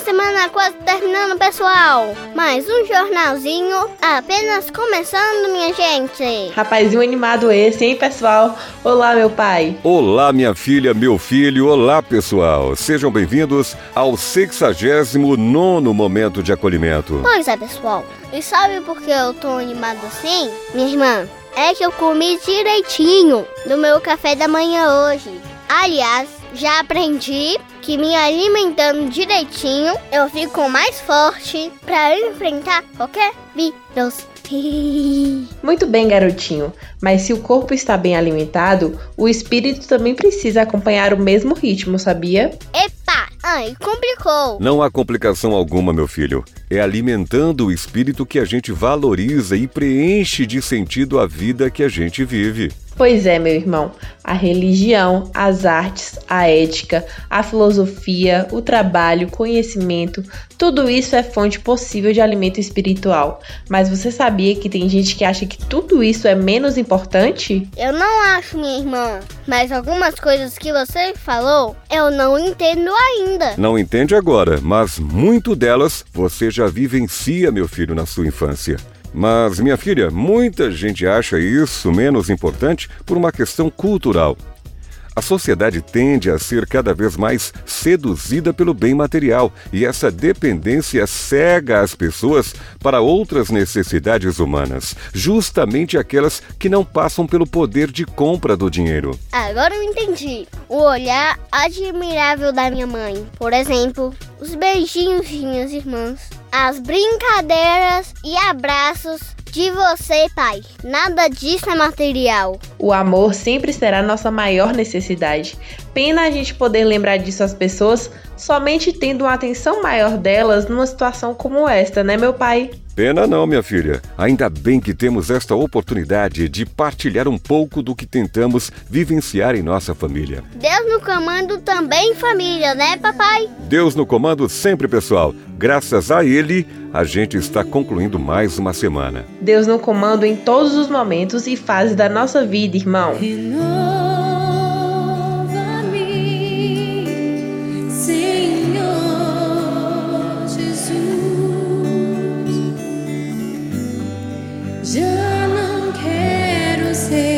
semana quase terminando, pessoal. Mais um jornalzinho apenas começando, minha gente. Rapazinho animado esse, hein, pessoal? Olá, meu pai. Olá, minha filha, meu filho. Olá, pessoal. Sejam bem-vindos ao 69 momento de acolhimento. Pois é, pessoal. E sabe por que eu tô animado assim? Minha irmã, é que eu comi direitinho no meu café da manhã hoje. Aliás, já aprendi que me alimentando direitinho eu fico mais forte para enfrentar qualquer vírus. Muito bem, garotinho. Mas se o corpo está bem alimentado, o espírito também precisa acompanhar o mesmo ritmo, sabia? Epa! Ai, complicou. Não há complicação alguma, meu filho. É alimentando o espírito que a gente valoriza e preenche de sentido a vida que a gente vive. Pois é, meu irmão. A religião, as artes, a ética, a filosofia, o trabalho, conhecimento, tudo isso é fonte possível de alimento espiritual. Mas você sabia que tem gente que acha que tudo isso é menos importante? Eu não acho, minha irmã. Mas algumas coisas que você falou, eu não entendo ainda. Não entende agora, mas muito delas você já vivencia, meu filho, na sua infância. Mas, minha filha, muita gente acha isso menos importante por uma questão cultural. A sociedade tende a ser cada vez mais seduzida pelo bem material e essa dependência cega as pessoas para outras necessidades humanas, justamente aquelas que não passam pelo poder de compra do dinheiro. Agora eu entendi. O olhar admirável da minha mãe. Por exemplo, os beijinhos minhas irmãs as brincadeiras e abraços de você, pai. Nada disso é material. O amor sempre será nossa maior necessidade. Pena a gente poder lembrar disso às pessoas somente tendo uma atenção maior delas numa situação como esta, né, meu pai? Pena não, minha filha. Ainda bem que temos esta oportunidade de partilhar um pouco do que tentamos vivenciar em nossa família. Deus no comando também, família, né, papai? Deus no comando sempre, pessoal. Graças a Ele, a gente está concluindo mais uma semana. Deus no comando em todos os momentos e fases da nossa vida, irmão. Já não quero ser.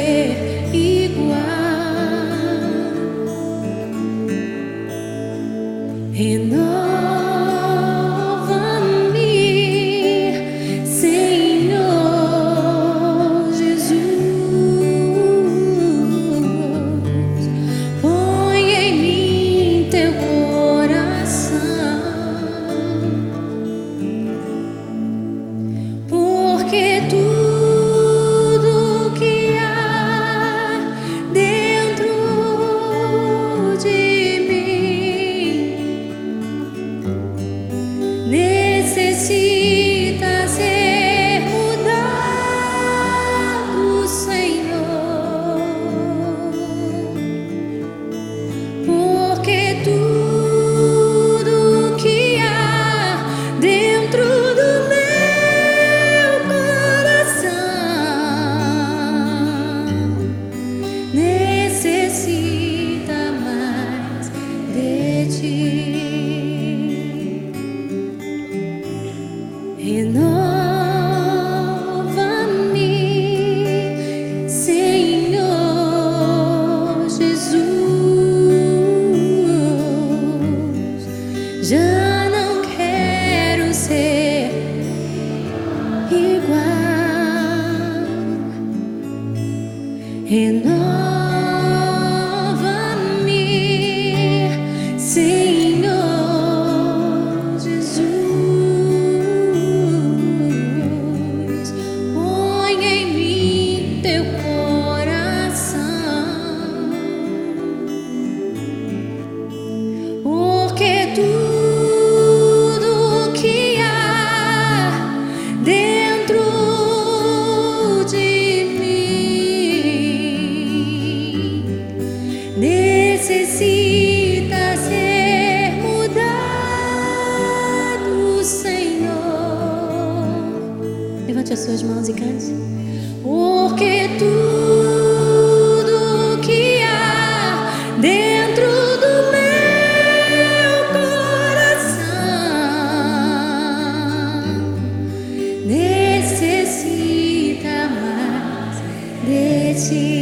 renova-me, Senhor Jesus, ponha em mim teu coração, porque tu necessita ser mudado, Senhor. Levante as suas mãos e cante. Porque tudo que há dentro do meu coração necessita mais de ti.